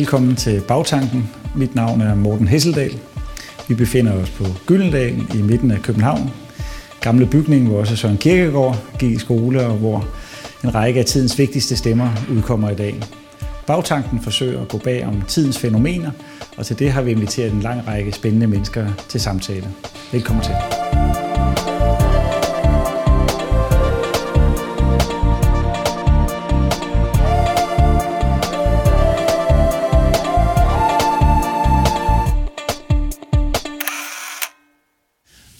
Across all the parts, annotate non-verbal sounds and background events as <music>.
Velkommen til Bagtanken. Mit navn er Morten Hesseldal. Vi befinder os på Gyldendal i midten af København. Gamle bygning, hvor også Søren Kirkegaard gik i skole, og hvor en række af tidens vigtigste stemmer udkommer i dag. Bagtanken forsøger at gå bag om tidens fænomener, og til det har vi inviteret en lang række spændende mennesker til samtale. Velkommen til.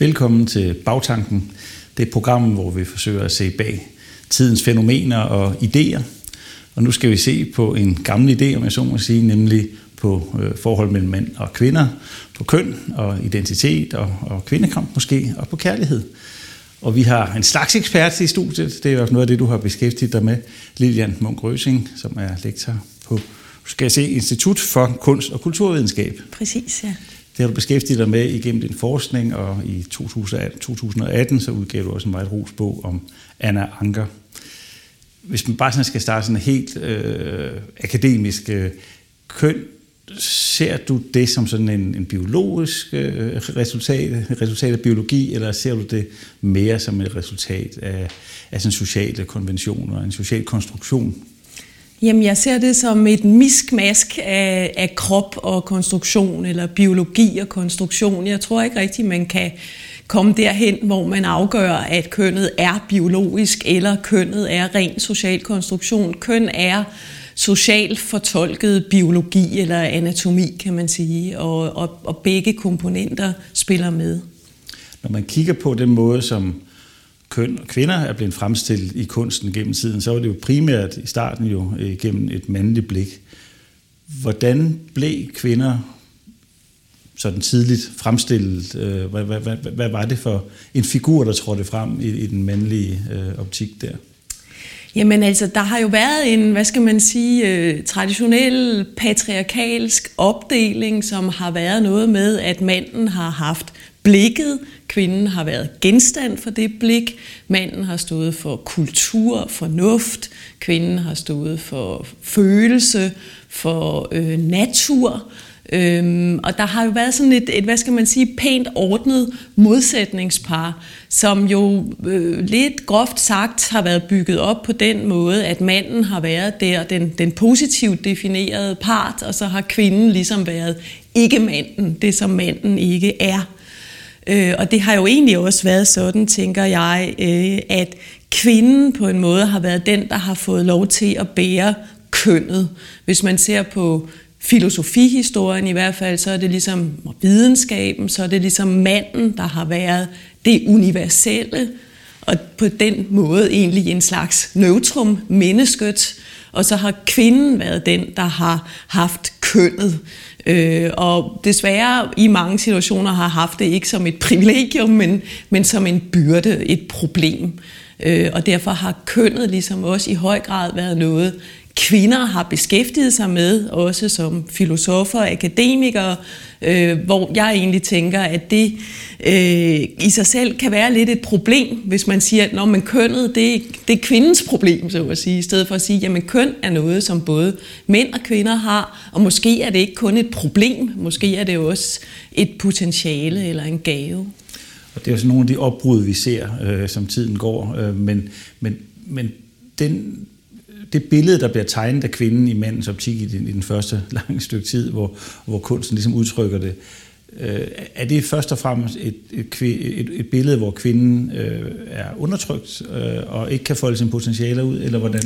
Velkommen til Bagtanken. Det er programmet, program, hvor vi forsøger at se bag tidens fænomener og idéer. Og nu skal vi se på en gammel idé, om jeg så må sige, nemlig på øh, forhold mellem mænd og kvinder, på køn og identitet og, og kvindekamp måske, og på kærlighed. Og vi har en slags ekspert i studiet, det er også noget af det, du har beskæftiget dig med, Lilian Munk Røsing, som er lektor på skal jeg se, Institut for Kunst og Kulturvidenskab. Præcis, ja. Det har du beskæftiget dig med igennem din forskning, og i 2018 så udgav du også en meget ros bog om Anna Anker. Hvis man bare sådan skal starte sådan helt øh, akademisk øh, køn, ser du det som sådan en, en biologisk øh, resultat, resultat af biologi, eller ser du det mere som et resultat af, af sådan sociale konventioner, en social konstruktion? Jamen, jeg ser det som et miskmask af, af krop og konstruktion, eller biologi og konstruktion. Jeg tror ikke rigtigt, man kan komme derhen, hvor man afgør, at kønnet er biologisk, eller kønnet er ren social konstruktion. Køn er socialt fortolket biologi eller anatomi, kan man sige, og, og, og begge komponenter spiller med. Når man kigger på den måde, som køn og kvinder er blevet fremstillet i kunsten gennem tiden, så var det jo primært i starten jo øh, gennem et mandligt blik. Hvordan blev kvinder sådan tidligt fremstillet? Øh, hvad, hvad, hvad, hvad var det for en figur, der trådte frem i, i den mandlige øh, optik der? Jamen altså, der har jo været en, hvad skal man sige, øh, traditionel patriarkalsk opdeling, som har været noget med, at manden har haft blikket, kvinden har været genstand for det blik, manden har stået for kultur, fornuft, kvinden har stået for følelse, for øh, natur, Øhm, og der har jo været sådan et, et, hvad skal man sige, pænt ordnet modsætningspar, som jo øh, lidt groft sagt har været bygget op på den måde, at manden har været der, den, den positivt definerede part, og så har kvinden ligesom været ikke manden, det som manden ikke er. Øh, og det har jo egentlig også været sådan, tænker jeg, øh, at kvinden på en måde har været den, der har fået lov til at bære kønnet. Hvis man ser på filosofihistorien i hvert fald, så er det ligesom videnskaben, så er det ligesom manden, der har været det universelle, og på den måde egentlig en slags neutrum, mennesket, og så har kvinden været den, der har haft kønnet. Øh, og desværre i mange situationer har haft det ikke som et privilegium, men, men som en byrde, et problem. Øh, og derfor har kønnet ligesom også i høj grad været noget, kvinder har beskæftiget sig med, også som filosofer og akademikere, øh, hvor jeg egentlig tænker, at det øh, i sig selv kan være lidt et problem, hvis man siger, at når man kønnet, det, det er kvindens problem, så at sige, i stedet for at sige, at køn er noget, som både mænd og kvinder har, og måske er det ikke kun et problem, måske er det også et potentiale eller en gave. Og det er jo sådan nogle af de opbrud, vi ser, øh, som tiden går, øh, men, men, men den, det billede, der bliver tegnet af kvinden i mandens optik i den, i den første <laughs> lange stykke tid, hvor, hvor kunsten ligesom udtrykker det, øh, er det først og fremmest et, et, et, et billede, hvor kvinden øh, er undertrykt øh, og ikke kan folde sine potentialer ud, eller hvordan?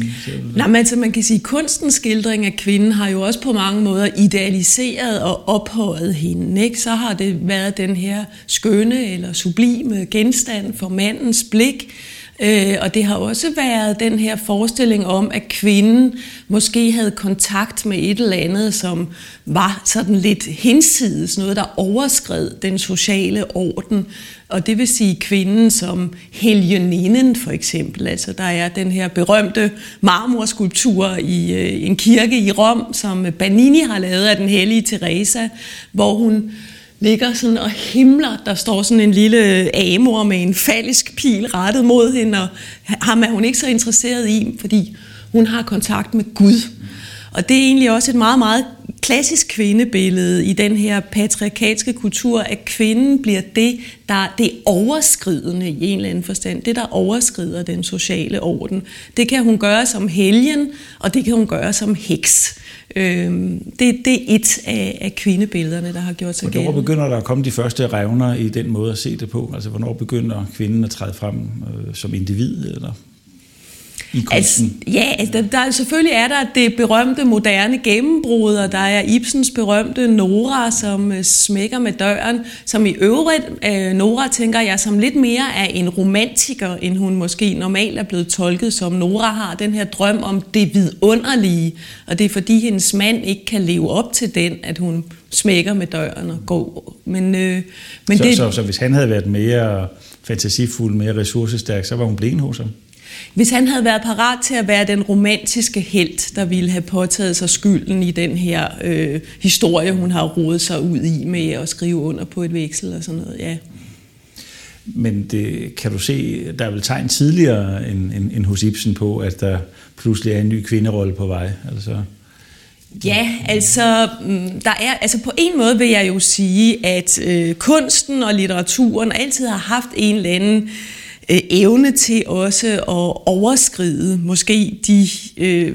Nej, men altså man kan sige, at kunstens skildring af kvinden har jo også på mange måder idealiseret og ophøjet hende. Ikke? Så har det været den her skønne eller sublime genstand for mandens blik, Øh, og det har også været den her forestilling om, at kvinden måske havde kontakt med et eller andet, som var sådan lidt hinsides, noget der overskred den sociale orden. Og det vil sige kvinden som helgeninden for eksempel. Altså der er den her berømte marmorskulptur i øh, en kirke i Rom, som Banini har lavet af den hellige Teresa, hvor hun ligger sådan og himler. Der står sådan en lille amor med en falsk pil rettet mod hende, og ham er hun ikke så interesseret i, fordi hun har kontakt med Gud. Og det er egentlig også et meget, meget klassisk kvindebillede i den her patriarkalske kultur, at kvinden bliver det, der det overskridende i en eller anden forstand. Det, der overskrider den sociale orden. Det kan hun gøre som helgen, og det kan hun gøre som heks. Øhm, det, det er et af, af kvindebillederne, der har gjort sig gældende. Hvornår begynder der at komme de første revner i den måde at se det på? Altså, hvornår begynder kvinden at træde frem øh, som individ? Eller i kunsten? Altså, ja, altså, der, der, selvfølgelig er der det berømte moderne gennembrud, og der er Ibsens berømte Nora, som uh, smækker med døren, som i øvrigt, uh, Nora tænker jeg, som lidt mere er en romantiker, end hun måske normalt er blevet tolket som. Nora har den her drøm om det vidunderlige, og det er fordi hendes mand ikke kan leve op til den, at hun smækker med døren og går. Men, øh, men så, det, så, så hvis han havde været mere fantasifuld, mere ressourcestærk, så var hun blevet hos ham? Hvis han havde været parat til at være den romantiske held, der ville have påtaget sig skylden i den her øh, historie, hun har rodet sig ud i med at skrive under på et veksel og sådan noget, ja. Men det, kan du se, der er vel tegn tidligere end, end, end hos Ibsen på, at der pludselig er en ny kvinderolle på vej? Altså Ja, altså, mm, der er, altså på en måde vil jeg jo sige, at øh, kunsten og litteraturen altid har haft en eller anden øh, Øh, evne til også at overskride måske de øh,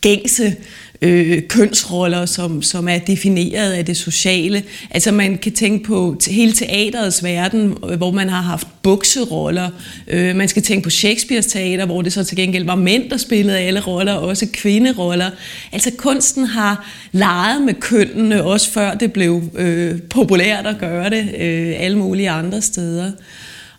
gængse øh, kønsroller, som, som er defineret af det sociale. Altså man kan tænke på hele teaterets verden, øh, hvor man har haft bukseroller. Øh, man skal tænke på Shakespeares teater, hvor det så til gengæld var mænd, der spillede alle roller, også kvinderoller. Altså kunsten har leget med kønnene, også før det blev øh, populært at gøre det øh, alle mulige andre steder.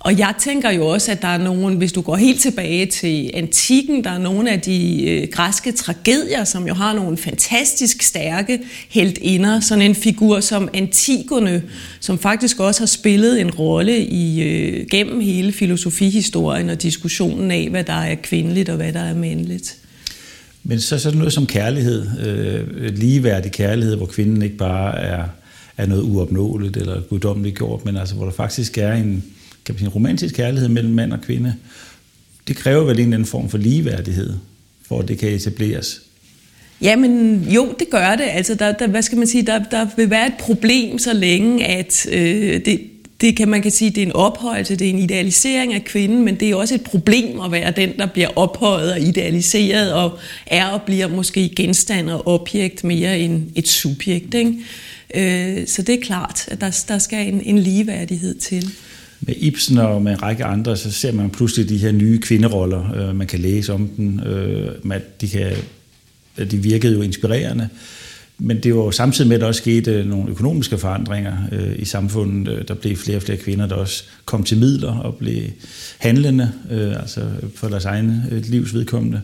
Og jeg tænker jo også, at der er nogen, hvis du går helt tilbage til antikken, der er nogle af de øh, græske tragedier, som jo har nogle fantastisk stærke heltinder. Sådan en figur som Antigone, som faktisk også har spillet en rolle i øh, gennem hele filosofihistorien og diskussionen af, hvad der er kvindeligt og hvad der er mandligt. Men så sådan noget som kærlighed, øh, ligeværdig kærlighed, hvor kvinden ikke bare er, er noget uopnåeligt eller guddommeligt gjort, men altså hvor der faktisk er en, kan man sige, romantisk kærlighed mellem mand og kvinde, det kræver vel en eller anden form for ligeværdighed, for at det kan etableres. Jamen jo, det gør det. Altså, der, der, hvad skal man sige, der, der vil være et problem så længe, at øh, det, det kan man kan sige, det er en ophøjelse, det er en idealisering af kvinden, men det er også et problem at være den, der bliver ophøjet og idealiseret, og er og bliver måske genstand og objekt mere end et subjekt. Ikke? Øh, så det er klart, at der, der skal en, en ligeværdighed til med Ibsen og med en række andre, så ser man pludselig de her nye kvinderoller. Øh, man kan læse om den. Øh, de, kan, de virkede jo inspirerende. Men det var jo samtidig med, at der også skete øh, nogle økonomiske forandringer øh, i samfundet. Øh, der blev flere og flere kvinder, der også kom til midler og blev handlende, øh, altså for deres egen øh, livs vedkommende.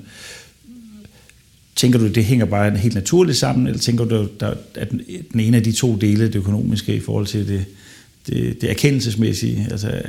Tænker du, det hænger bare helt naturligt sammen, eller tænker du, der, at den ene af de to dele, det økonomiske i forhold til det det, det erkendelsesmæssige, altså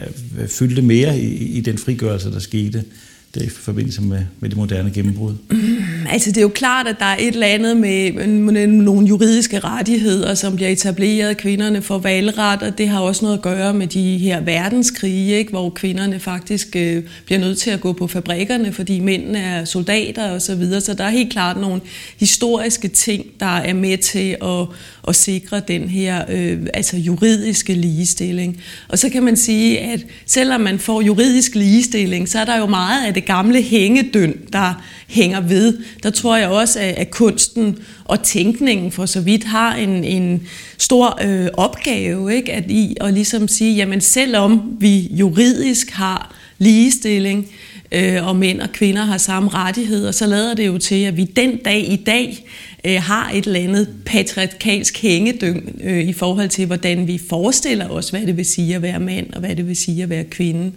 fyldte mere i, i den frigørelse, der skete? Det i forbindelse med, med det moderne gennembrud? <clears throat> Altså det er jo klart, at der er et eller andet med, med nogle juridiske rettigheder, som bliver etableret. Kvinderne får valgret, og det har også noget at gøre med de her verdenskrige, ikke? hvor kvinderne faktisk øh, bliver nødt til at gå på fabrikkerne, fordi mændene er soldater og så videre. Så der er helt klart nogle historiske ting, der er med til at, at sikre den her øh, altså juridiske ligestilling. Og så kan man sige, at selvom man får juridisk ligestilling, så er der jo meget af det gamle hængedøn, der hænger ved. Der tror jeg også, at, kunsten og tænkningen for så vidt har en, en stor øh, opgave ikke? At, i at ligesom sige, jamen selvom vi juridisk har ligestilling, øh, og mænd og kvinder har samme rettigheder, så lader det jo til, at vi den dag i dag øh, har et eller andet patriarkalsk hængedøng øh, i forhold til, hvordan vi forestiller os, hvad det vil sige at være mand, og hvad det vil sige at være kvinde.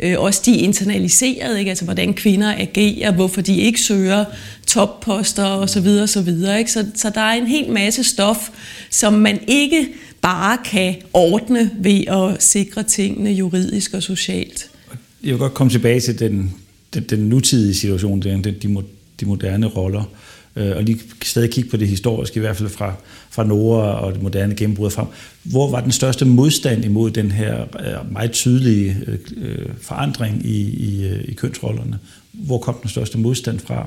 Øh, også de internaliserede, ikke? altså hvordan kvinder agerer, hvorfor de ikke søger topposter osv. osv. Ikke? Så, så der er en hel masse stof, som man ikke bare kan ordne ved at sikre tingene juridisk og socialt. Jeg vil godt komme tilbage til den, den, den nutidige situation, den, de, de moderne roller øh, øh, og lige stadig kigge på det historiske, i hvert fald fra, fra Nora og det moderne gennembrud frem. Hvor var den største modstand imod den her øh, meget tydelige øh, forandring i, i, øh, i kønsrollerne? Hvor kom den største modstand fra?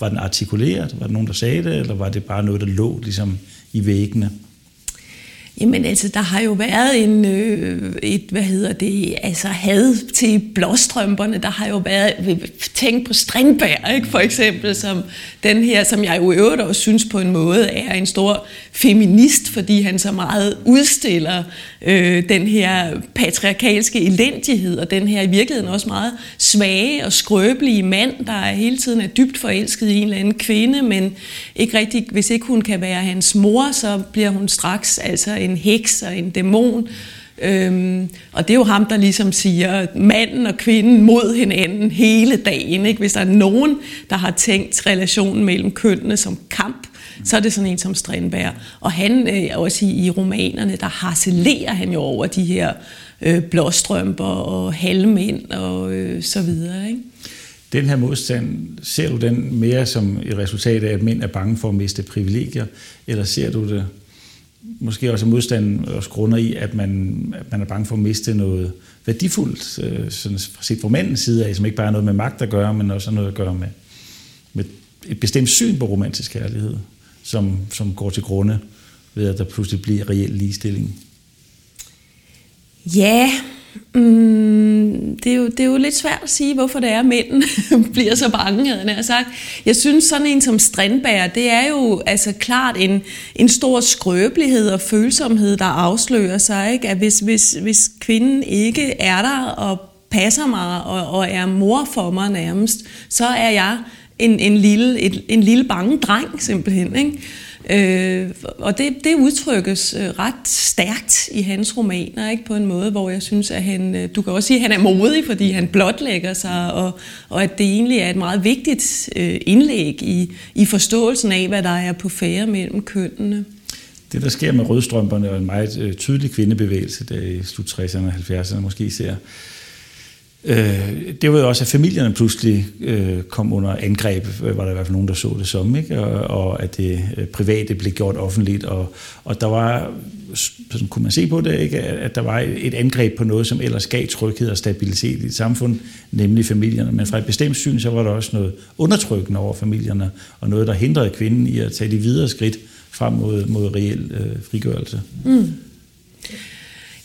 Var den artikuleret? Var der nogen, der sagde det? Eller var det bare noget, der lå ligesom i væggene? Jamen altså, der har jo været en, øh, et, hvad hedder det, altså had til blåstrømperne. Der har jo været, tænk på Strindberg, ikke, for eksempel, som den her, som jeg jo øvrigt også synes på en måde er en stor feminist, fordi han så meget udstiller øh, den her patriarkalske elendighed, og den her i virkeligheden også meget svage og skrøbelige mand, der er hele tiden er dybt forelsket i en eller anden kvinde, men ikke rigtig, hvis ikke hun kan være hans mor, så bliver hun straks altså en heks og en dæmon. Øhm, og det er jo ham, der ligesom siger, manden og kvinden mod hinanden hele dagen. Ikke? Hvis der er nogen, der har tænkt relationen mellem kønnene som kamp, så er det sådan en som Strindberg. Og han, øh, også i, i romanerne, der harcelerer han jo over de her øh, blåstrømper og halvmænd og øh, så videre. Ikke? Den her modstand, ser du den mere som et resultat af, at mænd er bange for at miste privilegier, eller ser du det måske også modstanden også grunder i, at man, at man er bange for at miste noget værdifuldt, øh, sådan set fra mændens side af, som ikke bare er noget med magt at gøre, men også noget at gøre med, med et bestemt syn på romantisk kærlighed, som, som går til grunde ved, at der pludselig bliver reel ligestilling. Ja, Mm, det, er jo, det er jo lidt svært at sige, hvorfor det er, at mænd <laughs> bliver så bange, havde jeg sagt. Jeg synes, sådan en som Strindberg, det er jo altså klart en, en stor skrøbelighed og følsomhed, der afslører sig. Ikke? At hvis, hvis, hvis kvinden ikke er der og passer mig og, og er mor for mig nærmest, så er jeg en, en, lille, et, en lille bange dreng simpelthen. Ikke? Øh, og det, det udtrykkes øh, ret stærkt i hans romaner, ikke på en måde, hvor jeg synes, at han, øh, du kan også sige, at han er modig, fordi han blotlægger sig, og, og at det egentlig er et meget vigtigt øh, indlæg i, i forståelsen af, hvad der er på færre mellem kønnene. Det, der sker med rødstrømperne, og en meget tydelig kvindebevægelse, der i slut 60'erne og 70'erne måske især, Øh, det var jo også, at familierne pludselig øh, kom under angreb, øh, var der i hvert fald nogen, der så det som, ikke? Og, og at det øh, private blev gjort offentligt, og, og der var, sådan kunne man se på det, ikke? at der var et angreb på noget, som ellers gav tryghed og stabilitet i et samfund, nemlig familierne. Men fra et bestemt syn, så var der også noget undertrykkende over familierne, og noget, der hindrede kvinden i at tage de videre skridt frem mod, mod reel øh, frigørelse. Mm.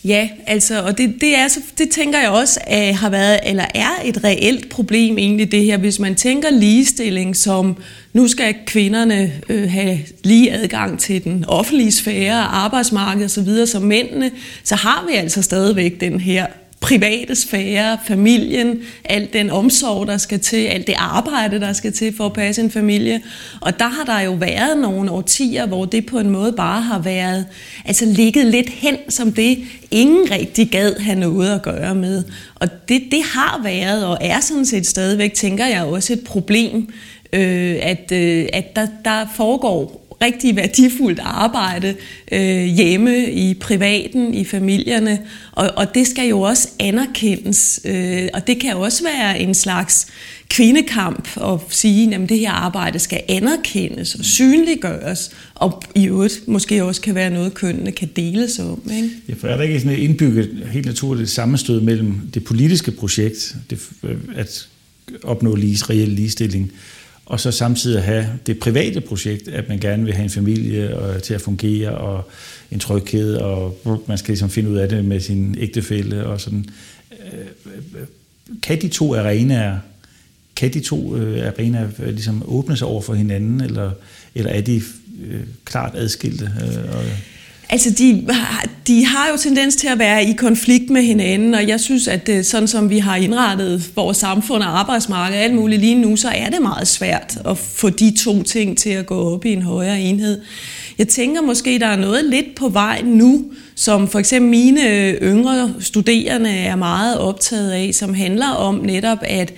Ja, altså, og det, det, er, så, det tænker jeg også at har været, eller er et reelt problem egentlig det her, hvis man tænker ligestilling som, nu skal kvinderne øh, have lige adgang til den offentlige sfære, arbejdsmarked osv. som mændene, så har vi altså stadigvæk den her private sfære, familien, al den omsorg, der skal til, alt det arbejde, der skal til for at passe en familie. Og der har der jo været nogle årtier, hvor det på en måde bare har været, altså ligget lidt hen som det, ingen rigtig gad have noget at gøre med. Og det, det har været og er sådan set stadigvæk, tænker jeg, også et problem, øh, at, øh, at der, der foregår rigtig værdifuldt arbejde øh, hjemme i privaten, i familierne, og, og det skal jo også anerkendes, øh, og det kan også være en slags kvindekamp at sige, at det her arbejde skal anerkendes og synliggøres, og i øvrigt måske også kan være noget, kønnene kan deles om. Ikke? Ja, for er der ikke sådan et indbygget, helt naturligt sammenstød mellem det politiske projekt, det, øh, at opnå lige, reel ligestilling, og så samtidig have det private projekt, at man gerne vil have en familie og, til at fungere, og en tryghed, og man skal ligesom finde ud af det med sin ægtefælle og sådan. Øh, kan de to arenaer, kan de to øh, arenaer ligesom åbne sig over for hinanden, eller, eller er de øh, klart adskilte? Øh, og Altså, de, de har jo tendens til at være i konflikt med hinanden, og jeg synes, at det, sådan som vi har indrettet vores samfund og arbejdsmarked og alt muligt lige nu, så er det meget svært at få de to ting til at gå op i en højere enhed. Jeg tænker måske, der er noget lidt på vej nu, som for eksempel mine øh, yngre studerende er meget optaget af, som handler om netop at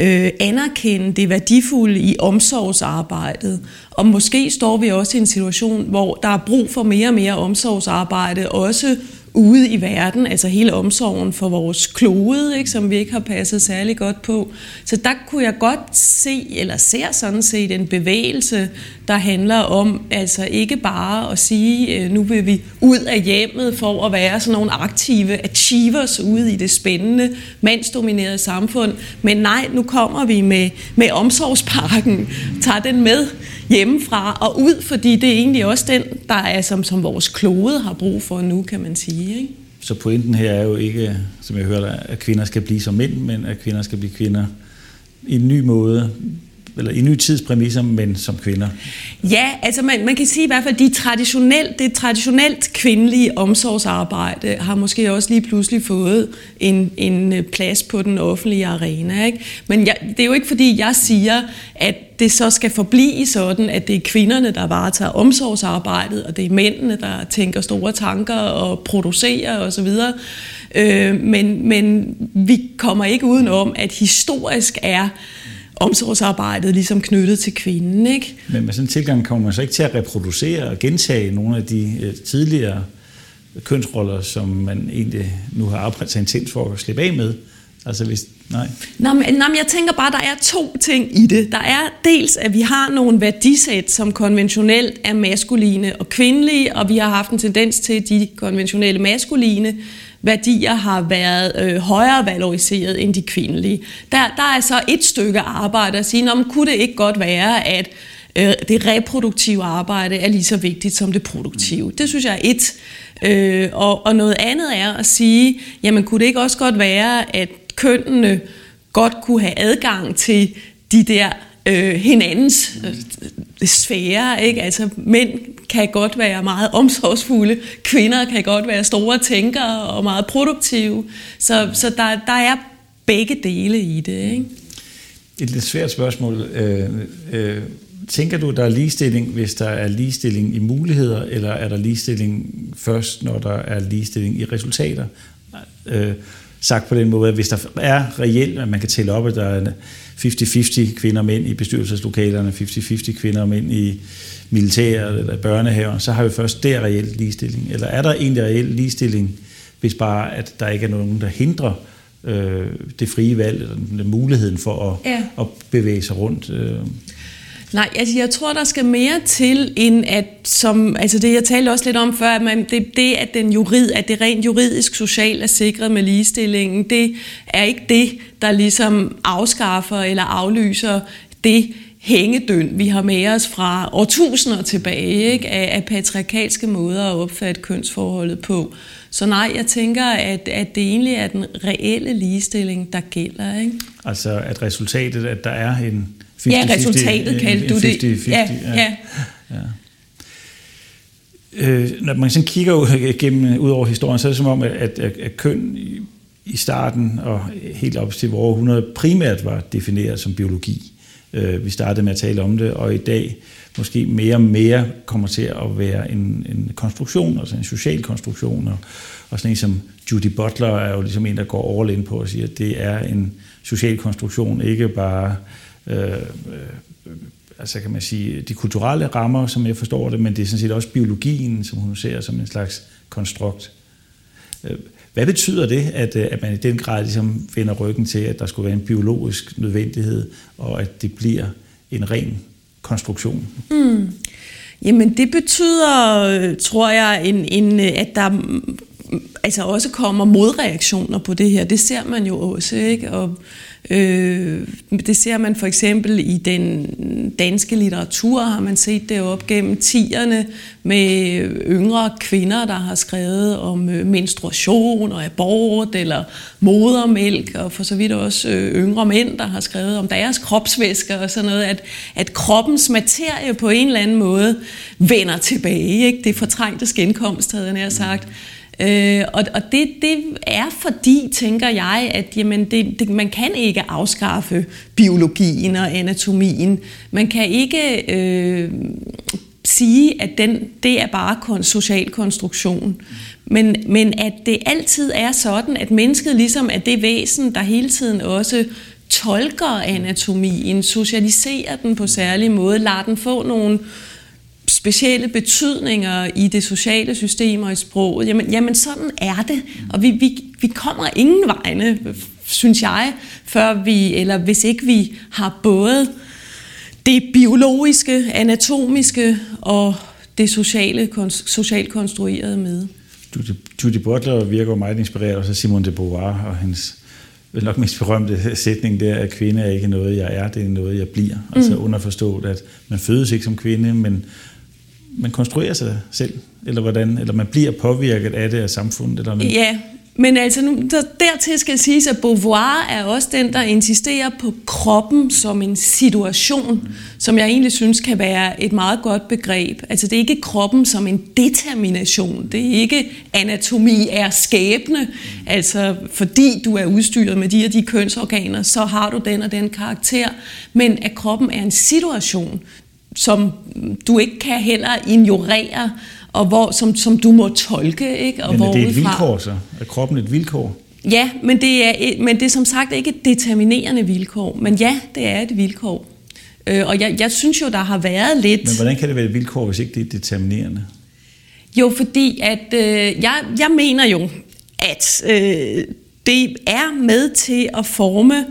øh, anerkende det værdifulde i omsorgsarbejdet. Og måske står vi også i en situation, hvor der er brug for mere og mere omsorgsarbejde, også ude i verden, altså hele omsorgen for vores klode, ikke, som vi ikke har passet særlig godt på. Så der kunne jeg godt se, eller ser sådan set en bevægelse, der handler om altså ikke bare at sige, øh, nu vil vi ud af hjemmet for at være sådan nogle aktive achievers ude i det spændende, mandsdominerede samfund, men nej, nu kommer vi med, med omsorgsparken, tager den med hjemmefra og ud, fordi det er egentlig også den, der er som, som vores klode har brug for nu, kan man sige. Ikke? Så pointen her er jo ikke, som jeg hørte, at kvinder skal blive som mænd, men at kvinder skal blive kvinder i en ny måde, eller i ny tidspræmisser, men som kvinder. Ja, altså man, man kan sige i hvert fald, at de traditionelt, det traditionelt kvindelige omsorgsarbejde har måske også lige pludselig fået en, en øh, plads på den offentlige arena. Ikke? Men jeg, det er jo ikke fordi, jeg siger, at det så skal forblive sådan, at det er kvinderne, der varetager omsorgsarbejdet, og det er mændene, der tænker store tanker og producerer osv. Øh, men, men vi kommer ikke udenom, at historisk er omsorgsarbejdet ligesom knyttet til kvinden. Ikke? Men med sådan en tilgang kommer man så ikke til at reproducere og gentage nogle af de øh, tidligere kønsroller, som man egentlig nu har arbejdet sig intens for at slippe af med. Altså hvis, nej. Nå, men, nå, men jeg tænker bare, der er to ting i det. Der er dels, at vi har nogle værdisæt, som konventionelt er maskuline og kvindelige, og vi har haft en tendens til, at de konventionelle maskuline værdier har været øh, højere valoriseret end de kvindelige. Der, der er så et stykke arbejde at sige, om kunne det ikke godt være, at øh, det reproduktive arbejde er lige så vigtigt som det produktive. Det synes jeg er et. Øh, og, og noget andet er at sige, jamen kunne det ikke også godt være, at kønnene godt kunne have adgang til de der øh, hinandens øh, sfære. Ikke? Altså, mænd kan godt være meget omsorgsfulde, kvinder kan godt være store tænkere og meget produktive. Så, så der, der er begge dele i det. Ikke? Et lidt svært spørgsmål. Øh, øh, tænker du, der er ligestilling, hvis der er ligestilling i muligheder, eller er der ligestilling først, når der er ligestilling i resultater? Øh, sagt på den måde, at hvis der er reelt, at man kan tælle op, at der er 50-50 kvinder og mænd i bestyrelseslokalerne, 50-50 kvinder og mænd i militæret eller børnehaver, så har vi først der reelt ligestilling. Eller er der egentlig reelt ligestilling, hvis bare at der ikke er nogen, der hindrer øh, det frie valg, eller muligheden for at, ja. at bevæge sig rundt? Øh. Nej, altså jeg tror, der skal mere til, end at, som, altså det jeg talte også lidt om før, at man, det, det, at, den jurid, at det rent juridisk socialt er sikret med ligestillingen, det er ikke det, der ligesom afskaffer eller aflyser det hængedøn, vi har med os fra årtusinder tilbage, ikke? Af, af patriarkalske måder at opfatte kønsforholdet på. Så nej, jeg tænker, at, at det egentlig er den reelle ligestilling, der gælder. Ikke? Altså at resultatet, at der er en 50, ja, resultatet kaldte du det. 50, 50, ja, ja. ja. Øh, når man sådan kigger gennem, ud over historien, så er det som om, at, at, at køn i, i starten og helt op til vores århundrede primært var defineret som biologi. Øh, vi startede med at tale om det, og i dag måske mere og mere kommer til at være en, en konstruktion, altså en social konstruktion, og, og sådan en som Judy Butler er jo ligesom en, der går all in på og siger, at det er en social konstruktion, ikke bare øh, Øh, øh, altså kan man sige, de kulturelle rammer, som jeg forstår det, men det er sådan set også biologien, som hun ser som en slags konstrukt. Øh, hvad betyder det, at, øh, at man i den grad ligesom vender ryggen til, at der skulle være en biologisk nødvendighed, og at det bliver en ren konstruktion? Mm. Jamen det betyder, tror jeg, en, en, at der altså også kommer modreaktioner på det her. Det ser man jo også, ikke? Og Øh, det ser man for eksempel i den danske litteratur, har man set det op gennem tierne med yngre kvinder, der har skrevet om øh, menstruation og abort eller modermælk, og for så vidt også øh, yngre mænd, der har skrevet om deres kropsvæsker og sådan noget, at, at kroppens materie på en eller anden måde vender tilbage. Ikke? Det fortrængte skinkomst, havde jeg sagt. Øh, og og det, det er fordi, tænker jeg, at jamen, det, det, man kan ikke afskaffe biologien og anatomien. Man kan ikke øh, sige, at den, det er bare en social konstruktion. Men, men at det altid er sådan, at mennesket ligesom er det væsen, der hele tiden også tolker anatomien, socialiserer den på særlig måde, lader den få nogle specielle betydninger i det sociale system og i sproget, jamen, jamen sådan er det. Og vi, vi, vi kommer ingen vegne, synes jeg, før vi, eller hvis ikke vi har både det biologiske, anatomiske og det sociale, socialt konstruerede med. Judy Butler virker meget inspireret, og så Simone de Beauvoir og hendes vel nok mest berømte sætning der, at kvinde er ikke noget, jeg er, det er noget, jeg bliver. Mm. Altså underforstået, at man fødes ikke som kvinde, men man konstruerer sig selv, eller hvordan, eller man bliver påvirket af det af samfundet. Eller noget. Ja, men altså, nu, der, dertil skal siges, at Beauvoir er også den, der insisterer på kroppen som en situation, som jeg egentlig synes kan være et meget godt begreb. Altså, det er ikke kroppen som en determination. Det er ikke anatomi er skæbne. Altså, fordi du er udstyret med de og de kønsorganer, så har du den og den karakter. Men at kroppen er en situation, som du ikke kan heller ignorere, og hvor, som, som du må tolke. Ikke? Og men er det et vilkår så? Er kroppen et vilkår? Ja, men det er, men det er som sagt ikke et determinerende vilkår. Men ja, det er et vilkår. Øh, og jeg, jeg synes jo, der har været lidt... Men hvordan kan det være et vilkår, hvis ikke det er determinerende? Jo, fordi at øh, jeg, jeg mener jo, at øh, det er med til at forme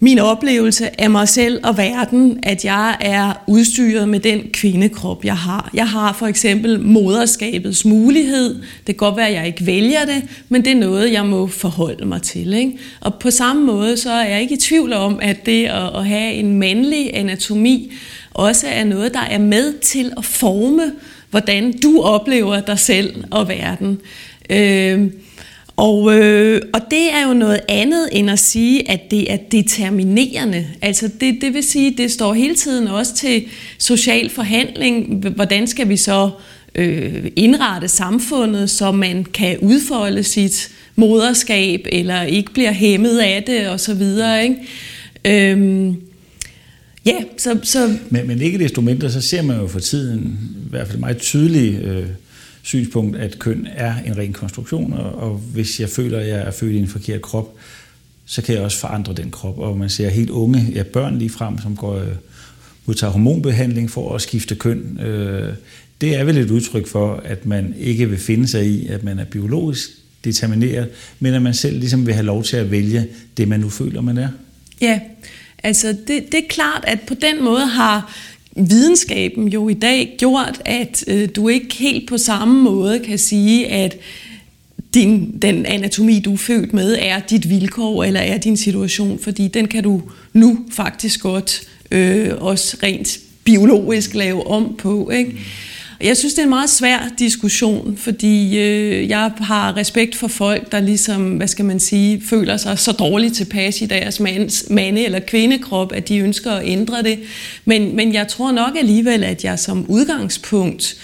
min oplevelse af mig selv og verden, at jeg er udstyret med den kvindekrop, jeg har. Jeg har for eksempel moderskabets mulighed. Det kan godt være, at jeg ikke vælger det, men det er noget, jeg må forholde mig til. Ikke? Og på samme måde, så er jeg ikke i tvivl om, at det at have en mandlig anatomi også er noget, der er med til at forme, hvordan du oplever dig selv og verden. Øh, og, øh, og det er jo noget andet end at sige, at det er determinerende. Altså det, det vil sige, det står hele tiden også til social forhandling. Hvordan skal vi så øh, indrette samfundet, så man kan udfolde sit moderskab, eller ikke bliver hæmmet af det, og så videre. Ikke? Øhm, ja, så... så men, men ikke desto mindre, så ser man jo for tiden i hvert fald meget tydeligt... Øh synspunkt, at køn er en ren konstruktion, og, og hvis jeg føler, at jeg er født i en forkert krop, så kan jeg også forandre den krop. Og man ser helt unge, ja børn lige frem, som går øh, modtager hormonbehandling for at skifte køn. Øh, det er vel et udtryk for, at man ikke vil finde sig i, at man er biologisk determineret, men at man selv ligesom vil have lov til at vælge det, man nu føler, man er. Ja, altså det, det er klart, at på den måde har videnskaben jo i dag gjort, at øh, du ikke helt på samme måde kan sige, at din, den anatomi, du er født med, er dit vilkår eller er din situation, fordi den kan du nu faktisk godt øh, også rent biologisk lave om på. Ikke? Mm. Jeg synes, det er en meget svær diskussion, fordi øh, jeg har respekt for folk, der ligesom, hvad skal man sige, føler sig så dårligt tilpas i deres mands, mande- eller kvindekrop, at de ønsker at ændre det. Men, men jeg tror nok alligevel, at jeg som udgangspunkt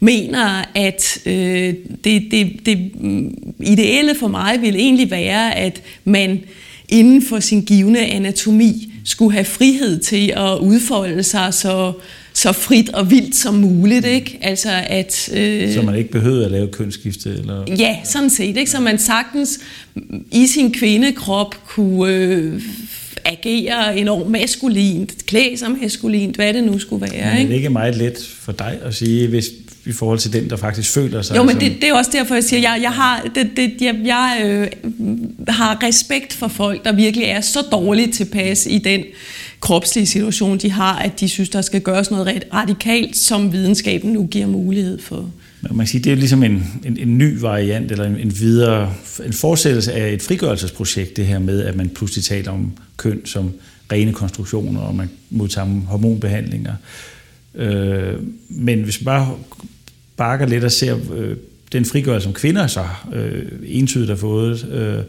mener, at øh, det, det, det mm, ideelle for mig vil egentlig være, at man inden for sin givende anatomi skulle have frihed til at udfolde sig så så frit og vildt som muligt, ikke? Altså at... Øh, så man ikke behøver at lave kønsskifte? Eller? Ja, sådan set, ikke? Så man sagtens i sin kvindekrop kunne øh, agere enormt maskulint, klæde sig maskulint, hvad det nu skulle være. Men det er ikke meget let for dig at sige, hvis i forhold til den, der faktisk føler sig. Jo, men som... det, det er også derfor, jeg siger, jeg, jeg har, det, det, jeg, jeg øh, har respekt for folk, der virkelig er så dårligt tilpas i den kropslige situation, de har, at de synes, der skal gøres noget radikalt, som videnskaben nu giver mulighed for. Man kan sige, det er ligesom en, en, en ny variant, eller en, en videre, en fortsættelse af et frigørelsesprojekt, det her med, at man pludselig taler om køn som rene konstruktioner, og man modtager hormonbehandlinger. Øh, men hvis man bare bakker lidt og ser øh, den frigørelse, som kvinder så øh, entydigt har fået, øh,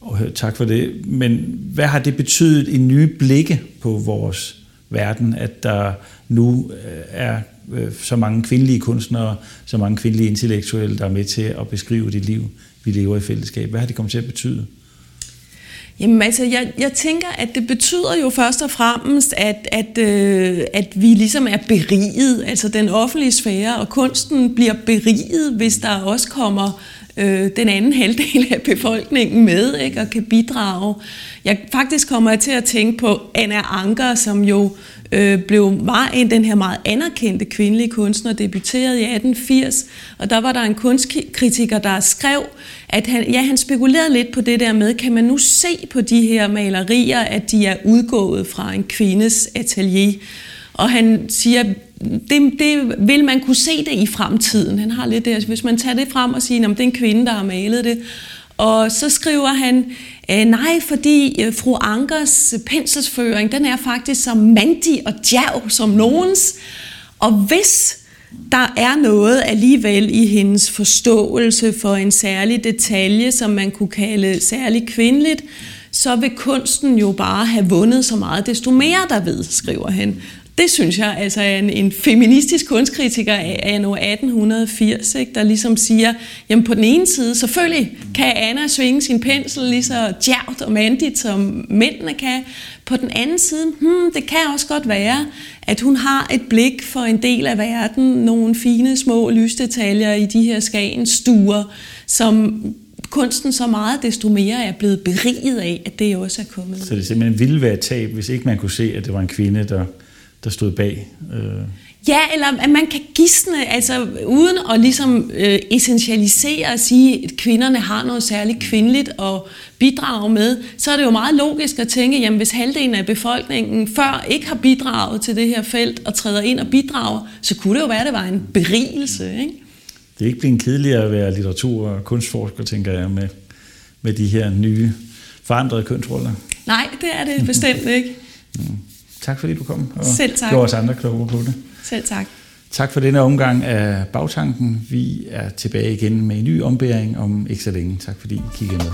og øh, tak for det. Men hvad har det betydet i nye blikke på vores verden, at der nu øh, er øh, så mange kvindelige kunstnere, så mange kvindelige intellektuelle, der er med til at beskrive det liv, vi lever i fællesskab? Hvad har det kommet til at betyde? Jamen altså, jeg, jeg tænker, at det betyder jo først og fremmest, at, at, øh, at vi ligesom er beriget, altså den offentlige sfære og kunsten bliver beriget, hvis der også kommer øh, den anden halvdel af befolkningen med ikke, og kan bidrage. Jeg faktisk kommer jeg til at tænke på Anna Anker, som jo øh, blev var en den her meget anerkendte kvindelige kunstner, debuterede i 1880, og der var der en kunstkritiker, der skrev, at han, ja, han spekulerede lidt på det der med, kan man nu se på de her malerier, at de er udgået fra en kvindes atelier? Og han siger, det, det vil man kunne se det i fremtiden. Han har lidt det, hvis man tager det frem og siger, at det er en kvinde, der har malet det. Og så skriver han, øh, nej, fordi øh, fru Ankers penselsføring, den er faktisk så mandig og djerv som nogens. Og hvis der er noget alligevel i hendes forståelse for en særlig detalje, som man kunne kalde særlig kvindeligt, så vil kunsten jo bare have vundet så meget, desto mere der ved, skriver han. Det synes jeg altså en, en feministisk kunstkritiker af nu 1880, ikke, der ligesom siger, jamen på den ene side, selvfølgelig kan Anna svinge sin pensel lige så djævt og mandigt, som mændene kan. På den anden side, hmm, det kan også godt være, at hun har et blik for en del af verden, nogle fine små lysdetaljer i de her skagenstuer, som kunsten så meget desto mere er blevet beriget af, at det også er kommet. Så det simpelthen ville være tab, hvis ikke man kunne se, at det var en kvinde, der der stod bag. Øh. Ja, eller at man kan gisne, altså uden at ligesom øh, essentialisere og sige, at kvinderne har noget særligt kvindeligt at bidrage med, så er det jo meget logisk at tænke, jamen hvis halvdelen af befolkningen før ikke har bidraget til det her felt og træder ind og bidrager, så kunne det jo være, at det var en berigelse. Ikke? Det er ikke blevet kedeligere at være litteratur- og kunstforsker, tænker jeg, med, med de her nye forandrede kønsroller. Nej, det er det bestemt ikke. <laughs> mm. Tak fordi du kom og Selv tak. gjorde os andre klogere på det. Selv tak. Tak for denne omgang af Bagtanken. Vi er tilbage igen med en ny ombæring om ikke så længe. Tak fordi I kiggede med.